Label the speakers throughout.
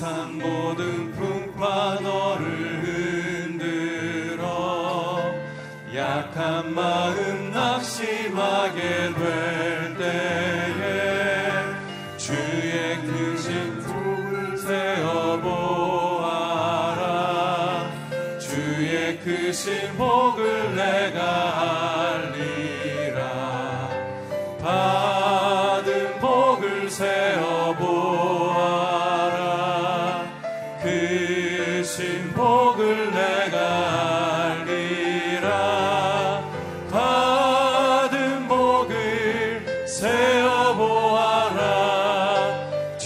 Speaker 1: humble.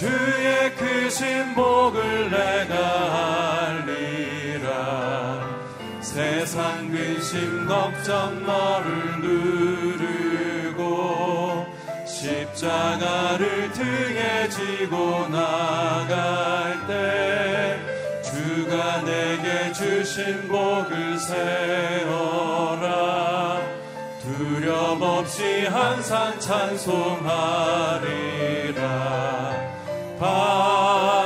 Speaker 1: 주의 그 크신 복을 내가 알리라. 세상 근심 걱정 너를 누르고 십자가를 등에 지고 나갈 때 주가 내게 주신 복을 세어라. 두려움 없이 항상 찬송하리. power.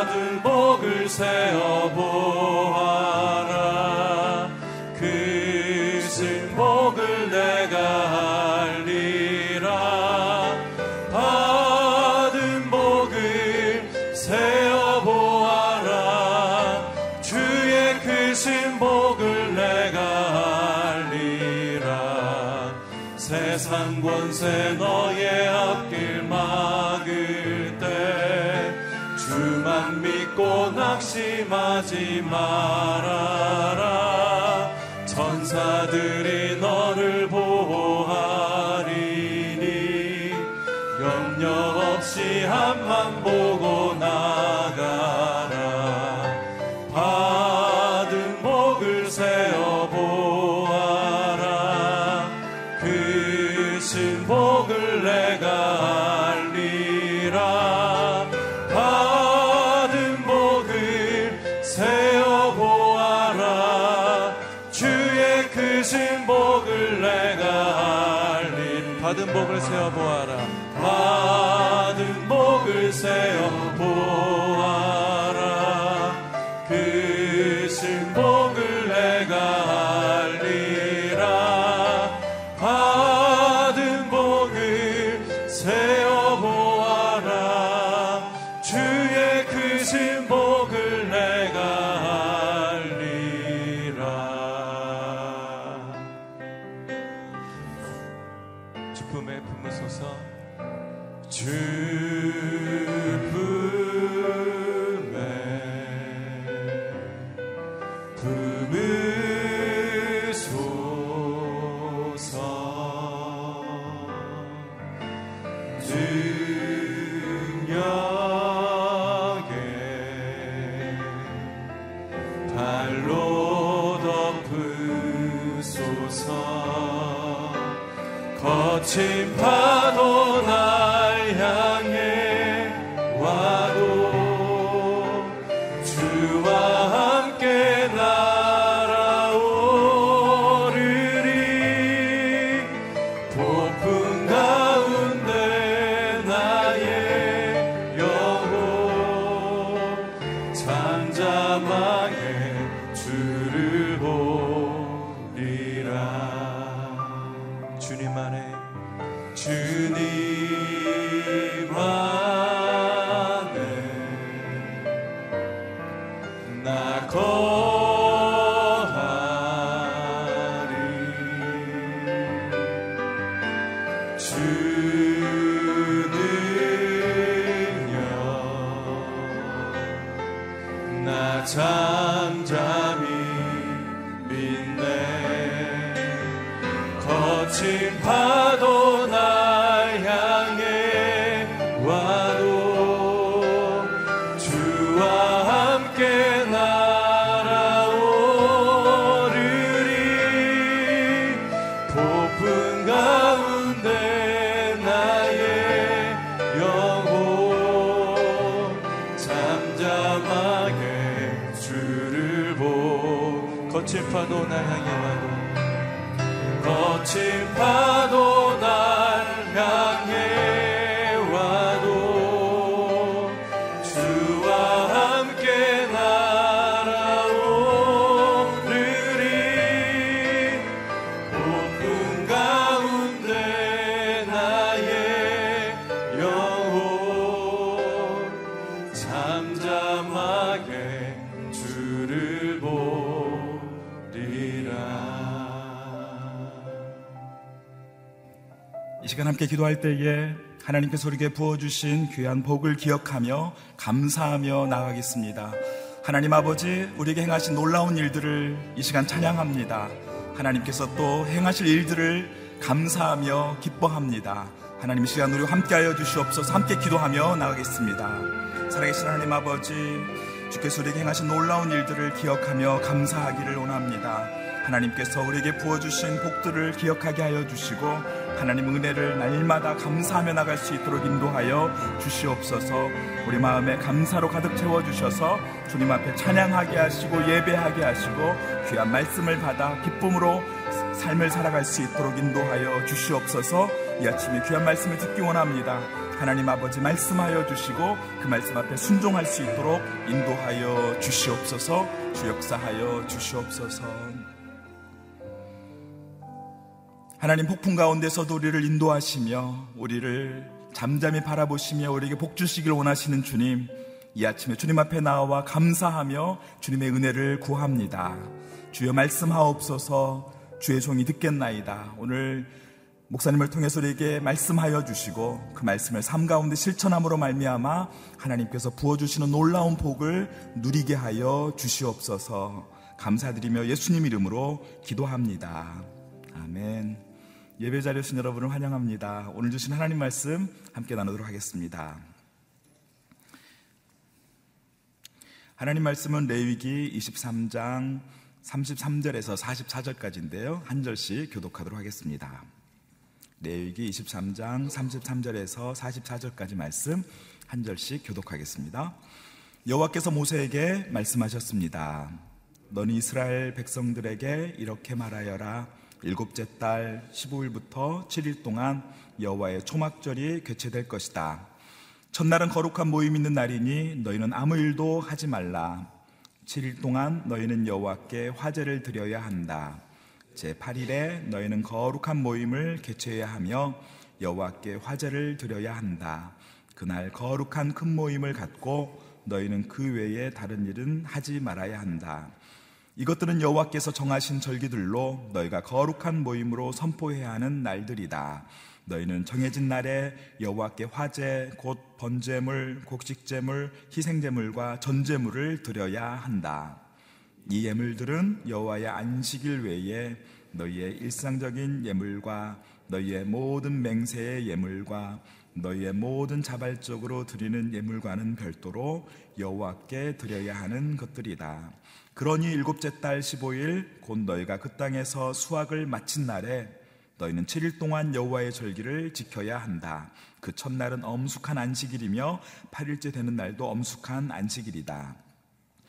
Speaker 1: 믿고 낙심하지 말아라. 세어보아라. 많은 목을 세어보아라. 그 신목을 내가 알리라. 받은 목을 세어보아라. 주의 그 신목
Speaker 2: 자막에
Speaker 1: 주를
Speaker 2: 사막에
Speaker 1: 주를 보
Speaker 2: 거친 파도 나 향해 와도
Speaker 1: 거친 파도
Speaker 3: 함께 기도할 때에 하나님께서 우리에게 부어주신 귀한 복을 기억하며 감사하며 나가겠습니다. 하나님 아버지, 우리에게 행하신 놀라운 일들을 이 시간 찬양합니다. 하나님께서 또 행하실 일들을 감사하며 기뻐합니다. 하나님 이 시간 우리 함께하여 주시옵소서 함께 기도하며 나가겠습니다. 살아계신 하나님 아버지, 주께서 우리에게 행하신 놀라운 일들을 기억하며 감사하기를 원합니다. 하나님께서 우리에게 부어주신 복들을 기억하게 하여 주시고 하나님 은혜를 날마다 감사하며 나갈 수 있도록 인도하여 주시옵소서. 우리 마음에 감사로 가득 채워 주셔서 주님 앞에 찬양하게 하시고 예배하게 하시고 귀한 말씀을 받아 기쁨으로 삶을 살아갈 수 있도록 인도하여 주시옵소서. 이 아침에 귀한 말씀을 듣기 원합니다. 하나님 아버지 말씀하여 주시고 그 말씀 앞에 순종할 수 있도록 인도하여 주시옵소서. 주 역사하여 주시옵소서 하나님 폭풍 가운데서도 우리를 인도하시며 우리를 잠잠히 바라보시며 우리에게 복 주시길 원하시는 주님 이 아침에 주님 앞에 나와 감사하며 주님의 은혜를 구합니다. 주여 말씀하옵소서 주의 종이 듣겠나이다. 오늘 목사님을 통해서 우리에게 말씀하여 주시고 그 말씀을 삶 가운데 실천함으로 말미암아 하나님께서 부어 주시는 놀라운 복을 누리게 하여 주시옵소서. 감사드리며 예수님 이름으로 기도합니다. 아멘. 예배 자리에 오신 여러분을 환영합니다. 오늘 주신 하나님 말씀 함께 나누도록 하겠습니다. 하나님 말씀은 레위기 23장 33절에서 44절까지인데요. 한 절씩 교독하도록 하겠습니다. 레위기 23장 33절에서 44절까지 말씀 한 절씩 교독하겠습니다. 여호와께서 모세에게 말씀하셨습니다. 너는 이스라엘 백성들에게 이렇게 말하여라. 일곱째 달 15일부터 7일 동안 여호와의 초막절이 개최될 것이다. 첫날은 거룩한 모임 있는 날이니 너희는 아무 일도 하지 말라. 7일 동안 너희는 여호와께 화제를 드려야 한다. 제 8일에 너희는 거룩한 모임을 개최해야 하며 여호와께 화제를 드려야 한다. 그날 거룩한 큰 모임을 갖고 너희는 그 외에 다른 일은 하지 말아야 한다. 이것들은 여호와께서 정하신 절기들로 너희가 거룩한 모임으로 선포해야 하는 날들이다. 너희는 정해진 날에 여호와께 화제 곧 번제물, 곡식제물, 희생제물과 전제물을 드려야 한다. 이 예물들은 여호와의 안식일 외에 너희의 일상적인 예물과 너희의 모든 맹세의 예물과 너희의 모든 자발적으로 드리는 예물과는 별도로 여호와께 드려야 하는 것들이다. 그러니 일곱째 달 15일 곧 너희가 그 땅에서 수확을 마친 날에 너희는 7일 동안 여호와의 절기를 지켜야 한다. 그 첫날은 엄숙한 안식일이며 8일째 되는 날도 엄숙한 안식일이다.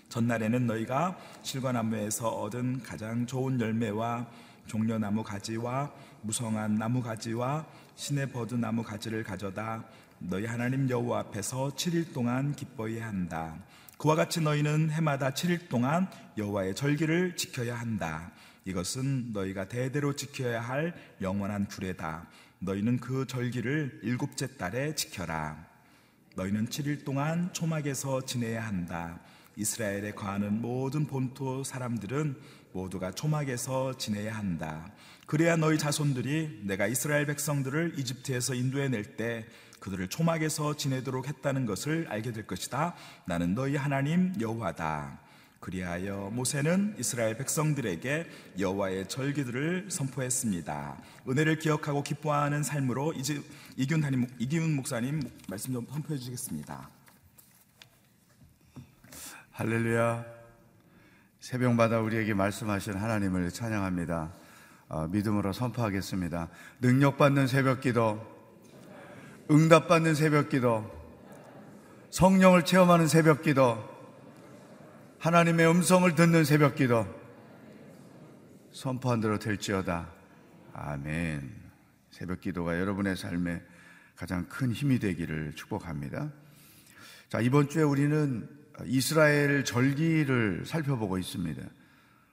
Speaker 3: 전날에는 너희가 실과나무에서 얻은 가장 좋은 열매와 종려나무 가지와 무성한 나무 가지와 신의 버드 나무 가지를 가져다 너희 하나님 여호와 앞에서 7일 동안 기뻐해야 한다. 그와 같이 너희는 해마다 7일 동안 여호와의 절기를 지켜야 한다. 이것은 너희가 대대로 지켜야 할 영원한 규례다. 너희는 그 절기를 일곱째 달에 지켜라. 너희는 7일 동안 초막에서 지내야 한다. 이스라엘에 거하는 모든 본토 사람들은 모두가 초막에서 지내야 한다. 그래야 너희 자손들이 내가 이스라엘 백성들을 이집트에서 인도해낼 때 그들을 초막에서 지내도록 했다는 것을 알게 될 것이다. 나는 너희 하나님 여호와다. 그리하여 모세는 이스라엘 백성들에게 여호와의 절기들을 선포했습니다. 은혜를 기억하고 기뻐하는 삶으로 이균 담임 이기훈 목사님 말씀 좀 선포해 주시겠습니다.
Speaker 4: 할렐루야. 새벽마다 우리에게 말씀하신 하나님을 찬양합니다. 어, 믿음으로 선포하겠습니다. 능력받는 새벽 기도, 응답받는 새벽 기도, 성령을 체험하는 새벽 기도, 하나님의 음성을 듣는 새벽 기도, 선포한 대로 될지어다. 아멘. 새벽 기도가 여러분의 삶에 가장 큰 힘이 되기를 축복합니다. 자, 이번 주에 우리는 이스라엘 절기를 살펴보고 있습니다.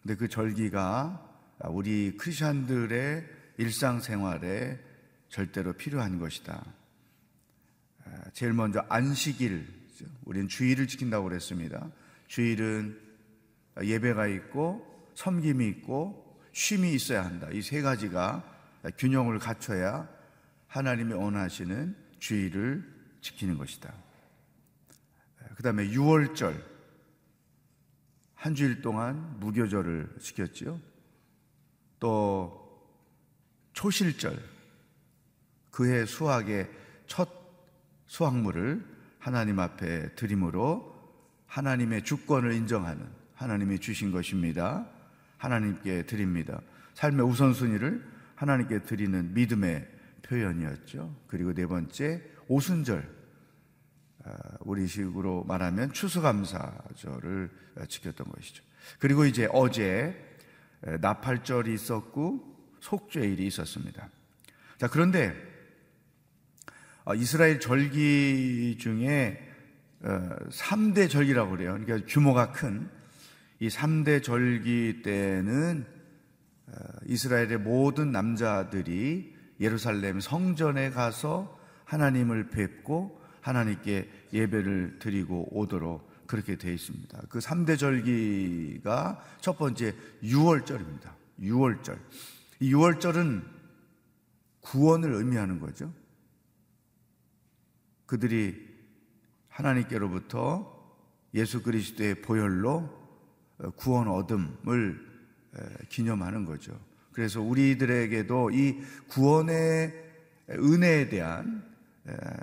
Speaker 4: 근데 그 절기가 우리 크리스천들의 일상생활에 절대로 필요한 것이다. 제일 먼저 안식일, 우리는 주일을 지킨다고 그랬습니다. 주일은 예배가 있고 섬김이 있고 쉼이 있어야 한다. 이 세 가지가 균형을 갖춰야 하나님이 원하시는 주의를 지키는 것이다. 그 다음에 6월절, 한 주일 동안 무교절을 지켰지요. 또 초실절, 그해 수학의 첫 수확물을 하나님 앞에 드림으로 하나님의 주권을 인정하는 하나님이 주신 것입니다. 하나님께 드립니다. 삶의 우선순위를 하나님께 드리는 믿음의 표현이었죠. 그리고 네 번째 오순절 아, 우리식으로 말하면 추수감사절을 지켰던 것이죠. 그리고 이제 어제 나팔절이 있었고 속죄일이 있었습니다. 자, 그런데 어, 이스라엘 절기 중에 3대 어, 절기라고 그래요. 그러니까 규모가 큰 이 3대 절기 때는 어, 이스라엘의 모든 남자들이 예루살렘 성전에 가서 하나님을 뵙고 하나님께 예배를 드리고 오도록 그렇게 되어 있습니다. 그 3대 절기가 첫 번째 6월절입니다. 6월절. 이 6월절은 구원을 의미하는 거죠. 그들이 하나님께로부터 예수 그리스도의 보혈로 구원 얻음을 기념하는 거죠. 그래서 우리들에게도 이 구원의 은혜에 대한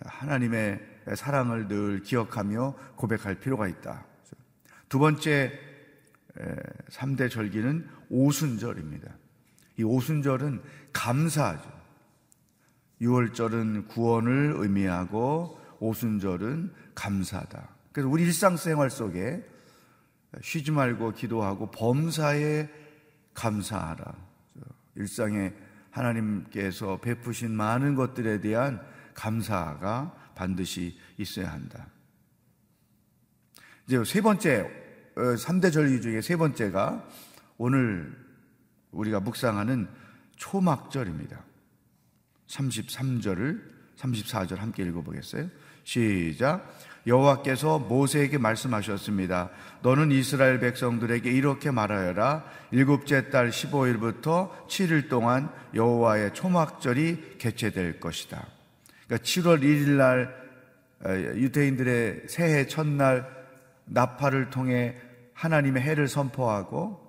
Speaker 4: 하나님의 사랑을 늘 기억하며 고백할 필요가 있다. 두 번째 3대 절기는 오순절입니다. 이 오순절은 감사하죠. 6월절은 구원을 의미하고 오순절은 감사다. 그래서 우리 일상생활 속에 쉬지 말고 기도하고 범사에 감사하라. 일상에 하나님께서 베푸신 많은 것들에 대한 감사가 반드시 있어야 한다. 이제 세 번째, 3대 어, 절기 중에 세 번째가 오늘 우리가 묵상하는 초막절입니다. 33절을 34절 함께 읽어보겠어요? 시작. 여호와께서 모세에게 말씀하셨습니다. 너는 이스라엘 백성들에게 이렇게 말하여라. 일곱째 달 15일부터 7일 동안 여호와의 초막절이 개최될 것이다. 그러니까 7월 1일 날 유대인들의 새해 첫날 나팔을 통해 하나님의 해를 선포하고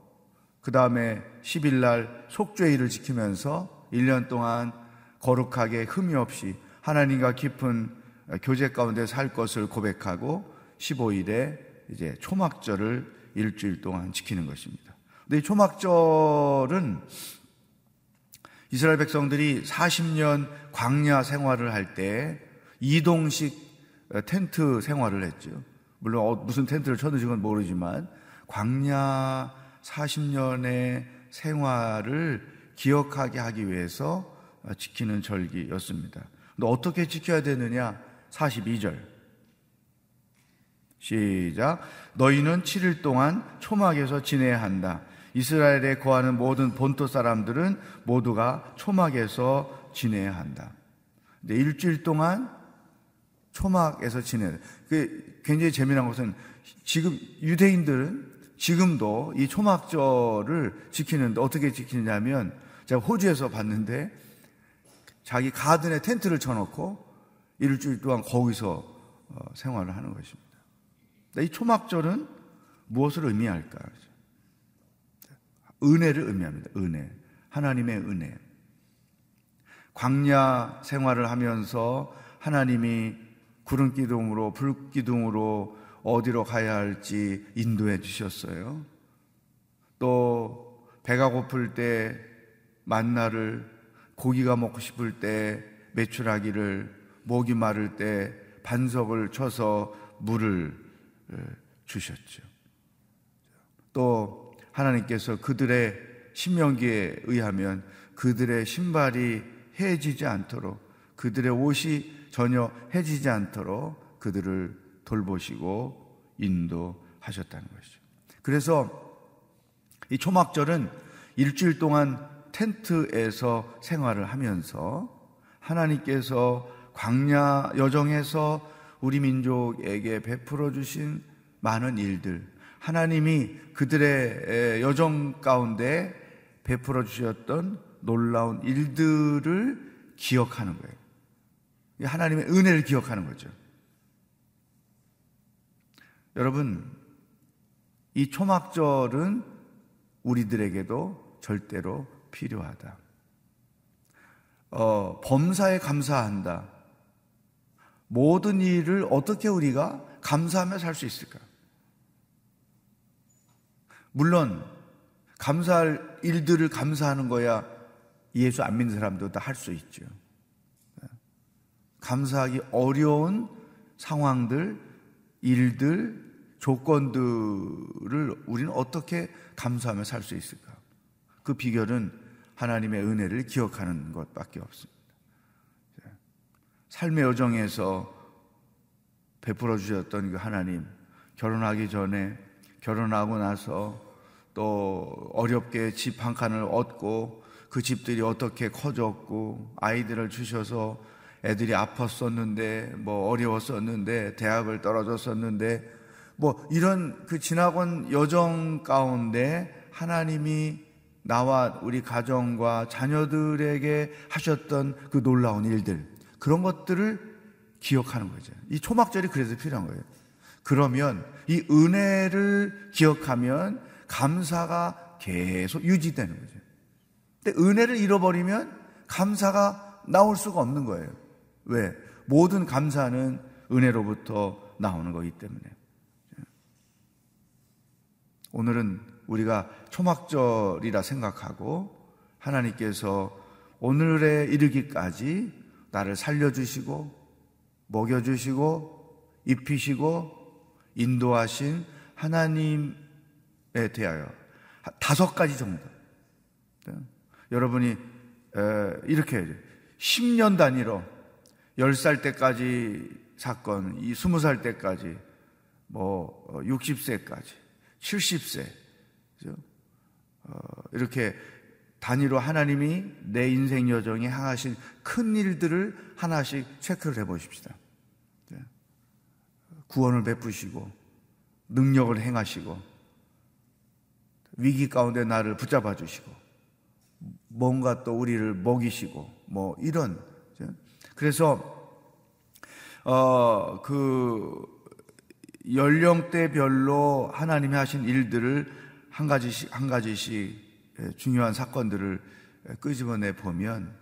Speaker 4: 그 다음에 10일 날 속죄일을 지키면서 1년 동안 거룩하게 흠이 없이 하나님과 깊은 교제 가운데 살 것을 고백하고 15일에 이제 초막절을 일주일 동안 지키는 것입니다. 근데 이 초막절은 이스라엘 백성들이 40년 광야 생활을 할 때 이동식 텐트 생활을 했죠. 물론 어, 무슨 텐트를 쳤는지 건 모르지만 광야 40년의 생활을 기억하게 하기 위해서 지키는 절기였습니다. 근데 어떻게 지켜야 되느냐? 42절. 시작. 너희는 7일 동안 초막에서 지내야 한다. 이스라엘에 거하는 모든 본토 사람들은 모두가 초막에서 지내야 한다. 근데 일주일 동안 초막에서 지내야 그 굉장히 재미난 것은 지금 유대인들은 지금도 이 초막절을 지키는데 어떻게 지키느냐면 제가 호주에서 봤는데 자기 가든에 텐트를 쳐놓고 일주일 동안 거기서 어, 생활을 하는 것입니다. 이 초막절은 무엇을 의미할까? 은혜를 의미합니다. 은혜. 하나님의 은혜. 광야 생활을 하면서 하나님이 구름 기둥으로 불 기둥으로 어디로 가야 할지 인도해 주셨어요. 또 배가 고플 때 만나를 고기가 먹고 싶을 때 매출하기를 목이 마를 때 반석을 쳐서 물을 주셨죠. 또 하나님께서 그들의 신명기에 의하면 그들의 신발이 해지지 않도록 그들의 옷이 전혀 해지지 않도록 그들을 돌보시고 인도하셨다는 것이죠. 그래서 이 초막절은 일주일 동안 텐트에서 생활을 하면서 하나님께서 광야 여정에서 우리 민족에게 베풀어 주신 많은 일들, 하나님이 그들의 여정 가운데 베풀어 주셨던 놀라운 일들을 기억하는 거예요. 하나님의 은혜를 기억하는 거죠. 여러분, 이 초막절은 우리들에게도 절대로 필요하다. 어, 범사에 감사한다. 모든 일을 어떻게 우리가 감사하며 살 수 있을까? 물론, 감사할 일들을 감사하는 거야 예수 안 믿는 사람도 다 할 수 있죠. 감사하기 어려운 상황들, 일들, 조건들을 우리는 어떻게 감사하며 살 수 있을까? 그 비결은 하나님의 은혜를 기억하는 것밖에 없습니다. 삶의 여정에서 베풀어 주셨던 그 하나님, 결혼하기 전에, 결혼하고 나서 또 어렵게 집 한 칸을 얻고 그 집들이 어떻게 커졌고 아이들을 주셔서 애들이 아팠었는데 뭐 어려웠었는데 대학을 떨어졌었는데 뭐 이런 그 지나간 여정 가운데 하나님이 나와 우리 가정과 자녀들에게 하셨던 그 놀라운 일들 그런 것들을 기억하는 거죠. 이 초막절이 그래서 필요한 거예요. 그러면 이 은혜를 기억하면 감사가 계속 유지되는 거죠. 근데 은혜를 잃어버리면 감사가 나올 수가 없는 거예요. 왜? 모든 감사는 은혜로부터 나오는 거기 때문에. 오늘은 우리가 초막절이라 생각하고 하나님께서 오늘에 이르기까지 나를 살려주시고 먹여주시고 입히시고 인도하신 하나님에 대하여 다섯 가지 정도. 네. 여러분이 이렇게 10년 단위로 10살 때까지 사건, 이 20살 때까지 뭐 60세까지 70세. 어, 이렇게 단위로 하나님이 내 인생 여정에 향하신 큰 일들을 하나씩 체크를 해 보십시다. 네. 구원을 베푸시고, 능력을 행하시고, 위기 가운데 나를 붙잡아 주시고, 뭔가 또 우리를 먹이시고, 뭐 이런. 그래서, 어, 그, 연령대별로 하나님이 하신 일들을 한 가지씩 한 가지씩 예, 중요한 사건들을 끄집어내 보면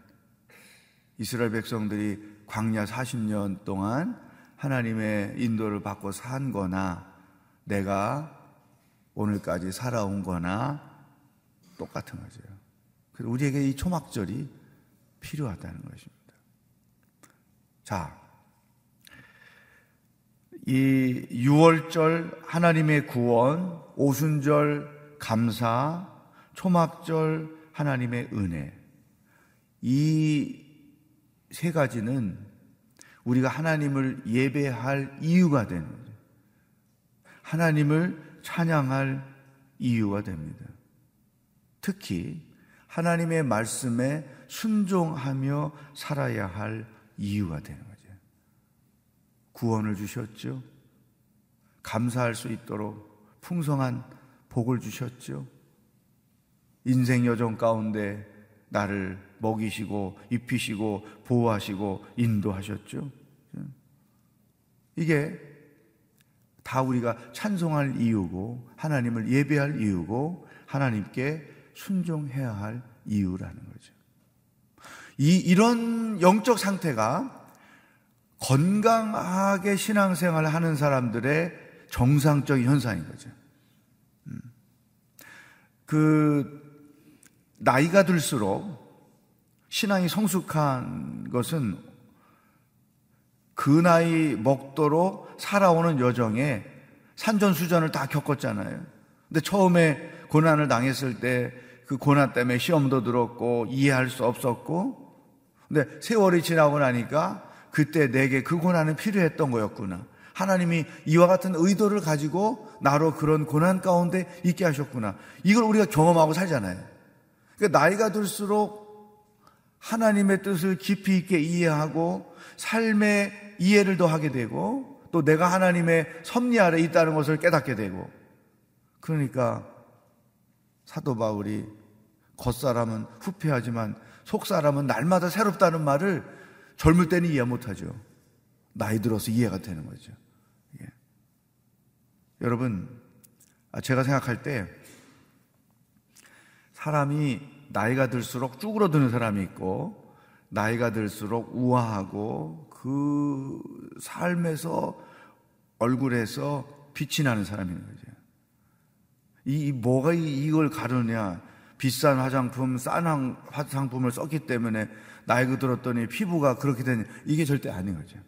Speaker 4: 이스라엘 백성들이 광야 40년 동안 하나님의 인도를 받고 산 거나 내가 오늘까지 살아온 거나 똑같은 거죠. 그래서 우리에게 이 초막절이 필요하다는 것입니다. 자, 이 6월절 하나님의 구원, 오순절 감사, 초막절 하나님의 은혜. 이 세 가지는 우리가 하나님을 예배할 이유가 되는 거죠. 하나님을 찬양할 이유가 됩니다. 특히 하나님의 말씀에 순종하며 살아야 할 이유가 되는 거죠. 구원을 주셨죠. 감사할 수 있도록 풍성한 복을 주셨죠. 인생 여정 가운데 나를 먹이시고 입히시고 보호하시고 인도하셨죠. 이게 다 우리가 찬송할 이유고 하나님을 예배할 이유고 하나님께 순종해야 할 이유라는 거죠. 이 이런 영적 상태가 건강하게 신앙생활을 하는 사람들의 정상적인 현상인 거죠. 음. 그, 나이가 들수록 신앙이 성숙한 것은 그 나이 먹도록 살아오는 여정에 산전수전을 다 겪었잖아요. 근데 처음에 고난을 당했을 때 그 고난 때문에 시험도 들었고 이해할 수 없었고 근데 세월이 지나고 나니까 그때 내게 그 고난은 필요했던 거였구나. 하나님이 이와 같은 의도를 가지고 나로 그런 고난 가운데 있게 하셨구나. 이걸 우리가 경험하고 살잖아요. 그러니까 나이가 들수록 하나님의 뜻을 깊이 있게 이해하고 삶의 이해를 더 하게 되고 또 내가 하나님의 섭리 아래 있다는 것을 깨닫게 되고 그러니까 사도 바울이 겉사람은 후패하지만 속사람은 날마다 새롭다는 말을 젊을 때는 이해 못하죠. 나이 들어서 이해가 되는 거죠. 예. 여러분, 아, 제가 생각할 때 사람이 나이가 들수록 쭈그러드는 사람이 있고 나이가 들수록 우아하고 그 삶에서 얼굴에서 빛이 나는 있는 거죠. 이, 뭐가 이걸 가르냐? 비싼 화장품, 싼 화장품을 썼기 때문에 나이가 들었더니 피부가 그렇게 되는 이게 절대 아닌 거죠.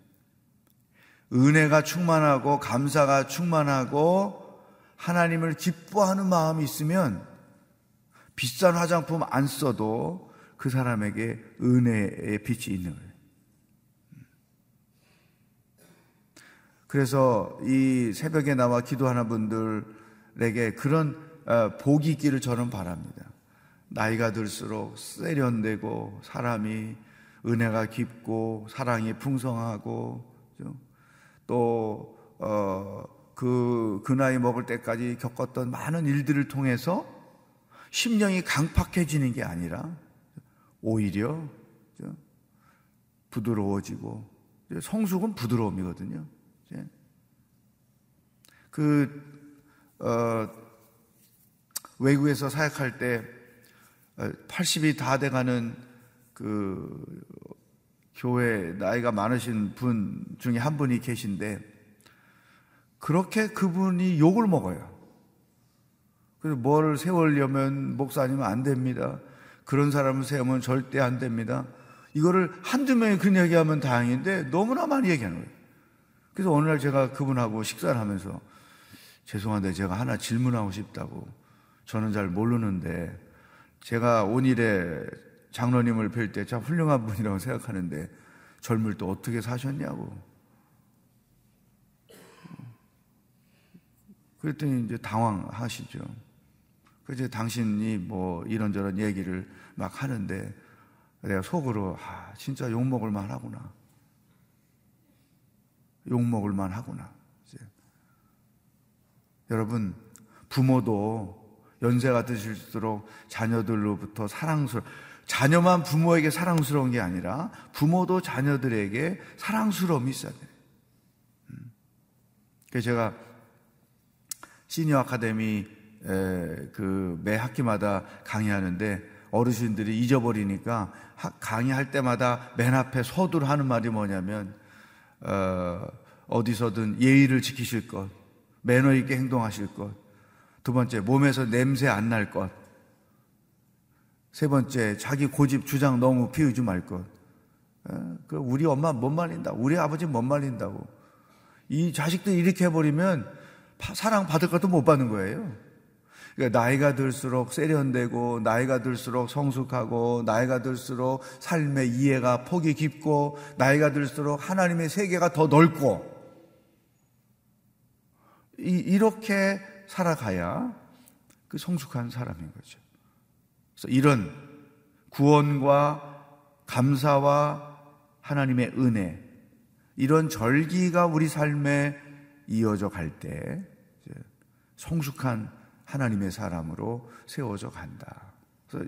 Speaker 4: 은혜가 충만하고 감사가 충만하고 하나님을 기뻐하는 마음이 있으면 비싼 화장품 안 써도 그 사람에게 은혜의 빛이 있는 거예요. 그래서 이 새벽에 나와 기도하는 분들에게 그런 어, 복이 있기를 저는 바랍니다. 나이가 들수록 세련되고 사람이 은혜가 깊고 사랑이 풍성하고 또 어, 그, 그 나이 먹을 때까지 겪었던 많은 일들을 통해서 심령이 강팍해지는 게 아니라 오히려 부드러워지고 성숙은 부드러움이거든요. 그 어, 외국에서 사역할 때 80이 다 돼가는 그 교회 나이가 많으신 분 중에 한 분이 계신데 그렇게 그분이 욕을 먹어요. 그래서 뭘 세우려면 목사님은 안 됩니다. 그런 사람을 세우면 절대 안 됩니다. 이거를 한두 명이 그런 얘기하면 다행인데 너무나 많이 얘기하는 거예요. 그래서 어느 날 제가 그분하고 식사를 하면서 죄송한데 제가 하나 질문하고 싶다고 저는 잘 모르는데 제가 온 일에 장로님을 뵐 때 참 훌륭한 분이라고 생각하는데 젊을 때 어떻게 사셨냐고. 그랬더니 이제 당황하시죠. 그래서 당신이 뭐 이런저런 얘기를 막 하는데 내가 속으로 아, 진짜 욕먹을 만 하구나. 욕먹을 만 하구나. 여러분, 부모도 연세가 드실수록 자녀들로부터 사랑스러워. 자녀만 부모에게 사랑스러운 게 아니라 부모도 자녀들에게 사랑스러움이 있어야 돼요. 음. 그래서 제가 시니어 아카데미 그 매 학기마다 강의하는데 어르신들이 잊어버리니까 강의할 때마다 맨 앞에 서두를 하는 말이 뭐냐면 어, 어디서든 예의를 지키실 것, 매너 있게 행동하실 것. 두 번째, 몸에서 냄새 안 날 것. 세 번째, 자기 고집 주장 너무 피우지 말 것. 그 우리 엄마 못 말린다. 우리 아버지 못 말린다고. 이 자식들 이렇게 해버리면 사랑 받을 것도 못 받는 거예요. 그러니까 나이가 들수록 세련되고 나이가 들수록 성숙하고 나이가 들수록 삶의 이해가 폭이 깊고 나이가 들수록 하나님의 세계가 더 넓고 이, 렇게 살아가야 그 성숙한 사람인 거죠. 이런 구원과 감사와 하나님의 은혜, 이런 절기가 우리 삶에 이어져 갈 때 성숙한 하나님의 사람으로 세워져 간다.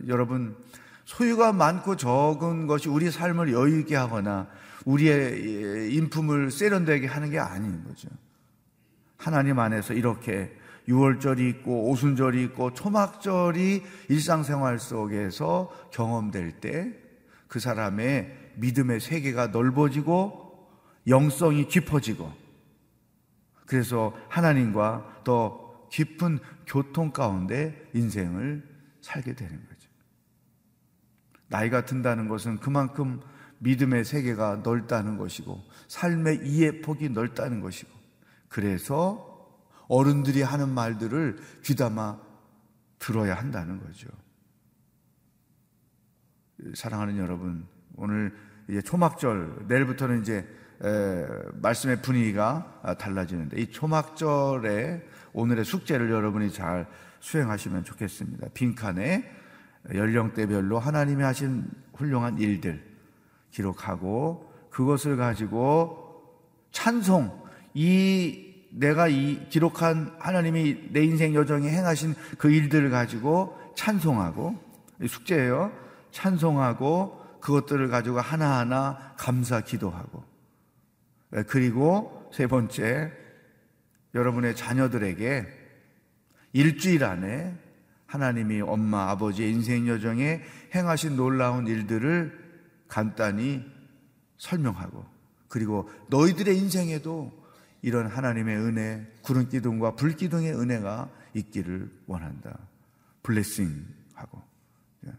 Speaker 4: 여러분 소유가 많고 적은 것이 우리 삶을 여유 있게 하거나 우리의 인품을 세련되게 하는 게 아닌 거죠. 하나님 안에서 이렇게 6월절이 있고 오순절이 있고 초막절이 일상생활 속에서 경험될 때 그 사람의 믿음의 세계가 넓어지고 영성이 깊어지고 그래서 하나님과 더 깊은 교통 가운데 인생을 살게 되는 거죠. 나이가 든다는 것은 그만큼 믿음의 세계가 넓다는 것이고 삶의 이해 폭이 넓다는 것이고 그래서 어른들이 하는 말들을 귀담아 들어야 한다는 거죠. 사랑하는 여러분, 오늘 이제 초막절, 내일부터는 이제 에, 말씀의 분위기가 달라지는데 이 초막절에 오늘의 숙제를 여러분이 잘 수행하시면 좋겠습니다. 빈칸에 연령대별로 하나님이 하신 훌륭한 일들 기록하고 그것을 가지고 찬송, 이 내가 이 기록한 하나님이 내 인생 여정에 행하신 그 일들을 가지고 찬송하고 숙제예요. 찬송하고 그것들을 가지고 하나하나 감사 기도하고 예, 그리고 세 번째 여러분의 자녀들에게 일주일 안에 하나님이 엄마 아버지의 인생 여정에 행하신 놀라운 일들을 간단히 설명하고 그리고 너희들의 인생에도 이런 하나님의 은혜, 구름 기둥과 불 기둥의 은혜가 있기를 원한다. 블레싱 하고. 예.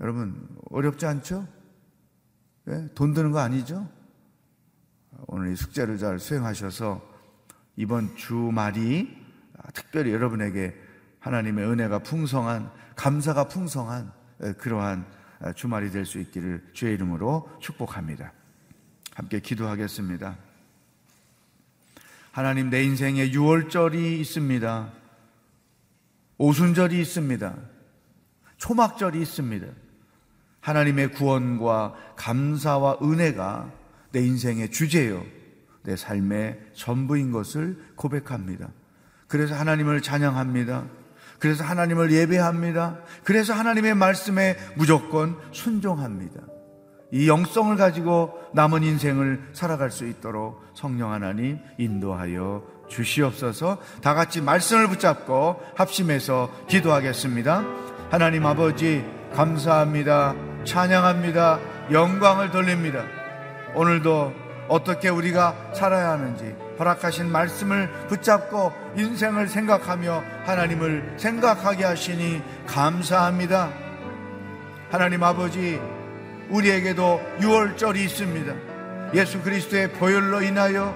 Speaker 4: 여러분 어렵지 않죠? 예? 돈 드는 거 아니죠? 오늘 이 숙제를 잘 수행하셔서 이번 주말이 특별히 여러분에게 하나님의 은혜가 풍성한 감사가 풍성한 예, 그러한 주말이 될 수 있기를 주의 이름으로 축복합니다. 함께 기도하겠습니다. 하나님 내 인생에 6월절이 있습니다. 오순절이 있습니다. 초막절이 있습니다. 하나님의 구원과 감사와 은혜가 내 인생의 주제요. 내 삶의 전부인 것을 고백합니다. 그래서 하나님을 찬양합니다. 그래서 하나님을 예배합니다. 그래서 하나님의 말씀에 무조건 순종합니다. 이 영성을 가지고 남은 인생을 살아갈 수 있도록 성령 하나님 인도하여 주시옵소서 다 같이 말씀을 붙잡고 합심해서 기도하겠습니다. 하나님 아버지 감사합니다. 찬양합니다. 영광을 돌립니다. 오늘도 어떻게 우리가 살아야 하는지 허락하신 말씀을 붙잡고 인생을 생각하며 하나님을 생각하게 하시니 감사합니다. 하나님 아버지 우리에게도 6월절이 있습니다. 예수 그리스도의 보혈로 인하여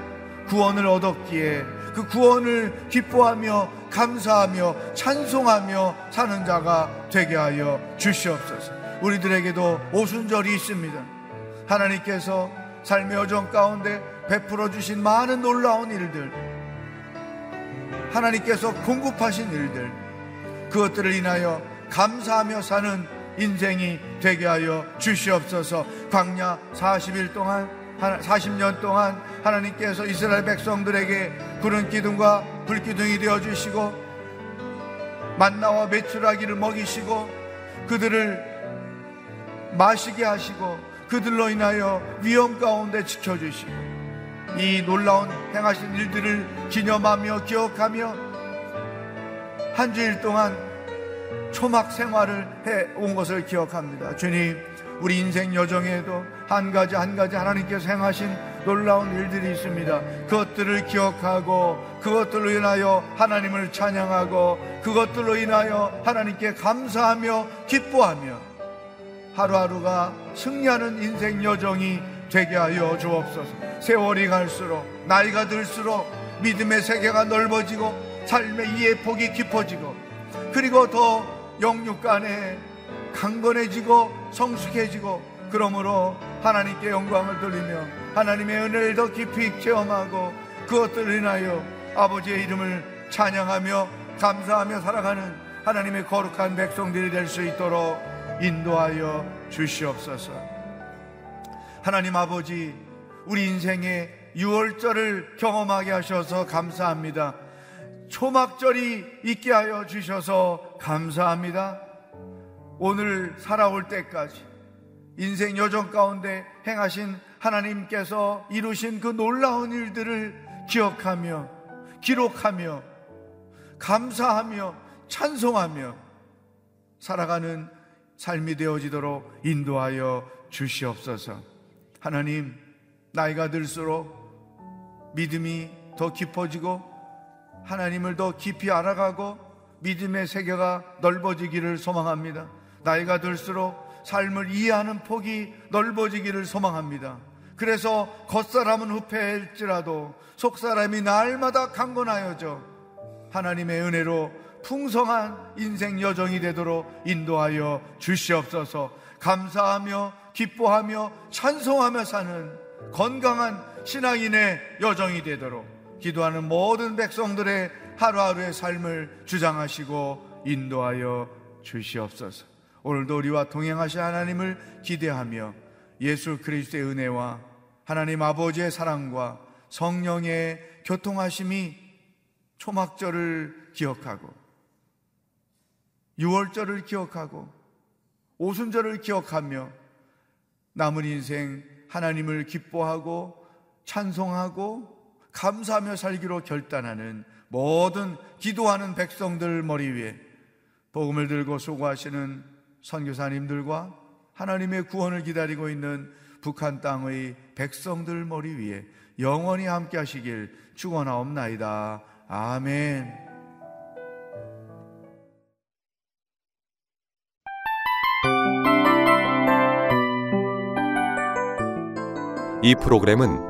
Speaker 4: 구원을 얻었기에 그 구원을 기뻐하며 감사하며 찬송하며 사는 자가 되게 하여 주시옵소서. 우리들에게도 오순절이 있습니다. 하나님께서 삶의 여정 가운데 베풀어 주신 많은 놀라운 일들, 하나님께서 공급하신 일들, 그것들을 인하여 감사하며 사는 인생이 되게 하여 주시옵소서. 광야 40일 동안 40년 동안 하나님께서 이스라엘 백성들에게 구름 기둥과 불 기둥이 되어 주시고 만나와 메추라기를 먹이시고 그들을 마시게 하시고 그들로 인하여 위험 가운데 지켜 주시고 이 놀라운 행하신 일들을 기념하며 기억하며 한 주일 동안 초막 생활을 해 온 것을 기억합니다. 주님, 우리 인생 여정에도 한 가지 한 가지 하나님께서 행하신 놀라운 일들이 있습니다. 그것들을 기억하고 그것들로 인하여 하나님을 찬양하고 그것들로 인하여 하나님께 감사하며 기뻐하며 하루하루가 승리하는 인생 여정이 되게 하여 주옵소서. 세월이 갈수록 나이가 들수록 믿음의 세계가 넓어지고 삶의 이해 폭이 깊어지고 그리고 더 영육 간에 강건해지고 성숙해지고 그러므로 하나님께 영광을 돌리며 하나님의 은혜를 더 깊이 체험하고 그것들을 인하여 아버지의 이름을 찬양하며 감사하며 살아가는 하나님의 거룩한 백성들이 될 수 있도록 인도하여 주시옵소서. 하나님 아버지, 우리 인생의 6월절을 경험하게 하셔서 감사합니다. 초막절이 있게 하여 주셔서 감사합니다. 오늘 살아올 때까지 인생 여정 가운데 행하신 하나님께서 이루신 그 놀라운 일들을 기억하며 기록하며 감사하며 찬송하며 살아가는 삶이 되어지도록 인도하여 주시옵소서. 하나님, 나이가 들수록 믿음이 더 깊어지고 하나님을 더 깊이 알아가고 믿음의 세계가 넓어지기를 소망합니다. 나이가 들수록 삶을 이해하는 폭이 넓어지기를 소망합니다. 그래서 겉사람은 후패할지라도 속사람이 날마다 강건하여져 하나님의 은혜로 풍성한 인생 여정이 되도록 인도하여 주시옵소서 감사하며 기뻐하며 찬송하며 사는 건강한 신앙인의 여정이 되도록 기도하는 모든 백성들의 하루하루의 삶을 주장하시고 인도하여 주시옵소서. 오늘도 우리와 동행하신 하나님을 기대하며 예수 그리스도의 은혜와 하나님 아버지의 사랑과 성령의 교통하심이 초막절을 기억하고 6월절을 기억하고 오순절을 기억하며 남은 인생 하나님을 기뻐하고 찬송하고 감사하며 살기로 결단하는 모든 기도하는 백성들 머리 위에 복음을 들고 수고하시는 선교사님들과 하나님의 구원을 기다리고 있는 북한 땅의 백성들 머리 위에 영원히 함께 하시길 축원하옵나이다. 아멘.
Speaker 5: 이 프로그램은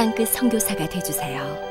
Speaker 6: 땅끝 성교사가 되주세요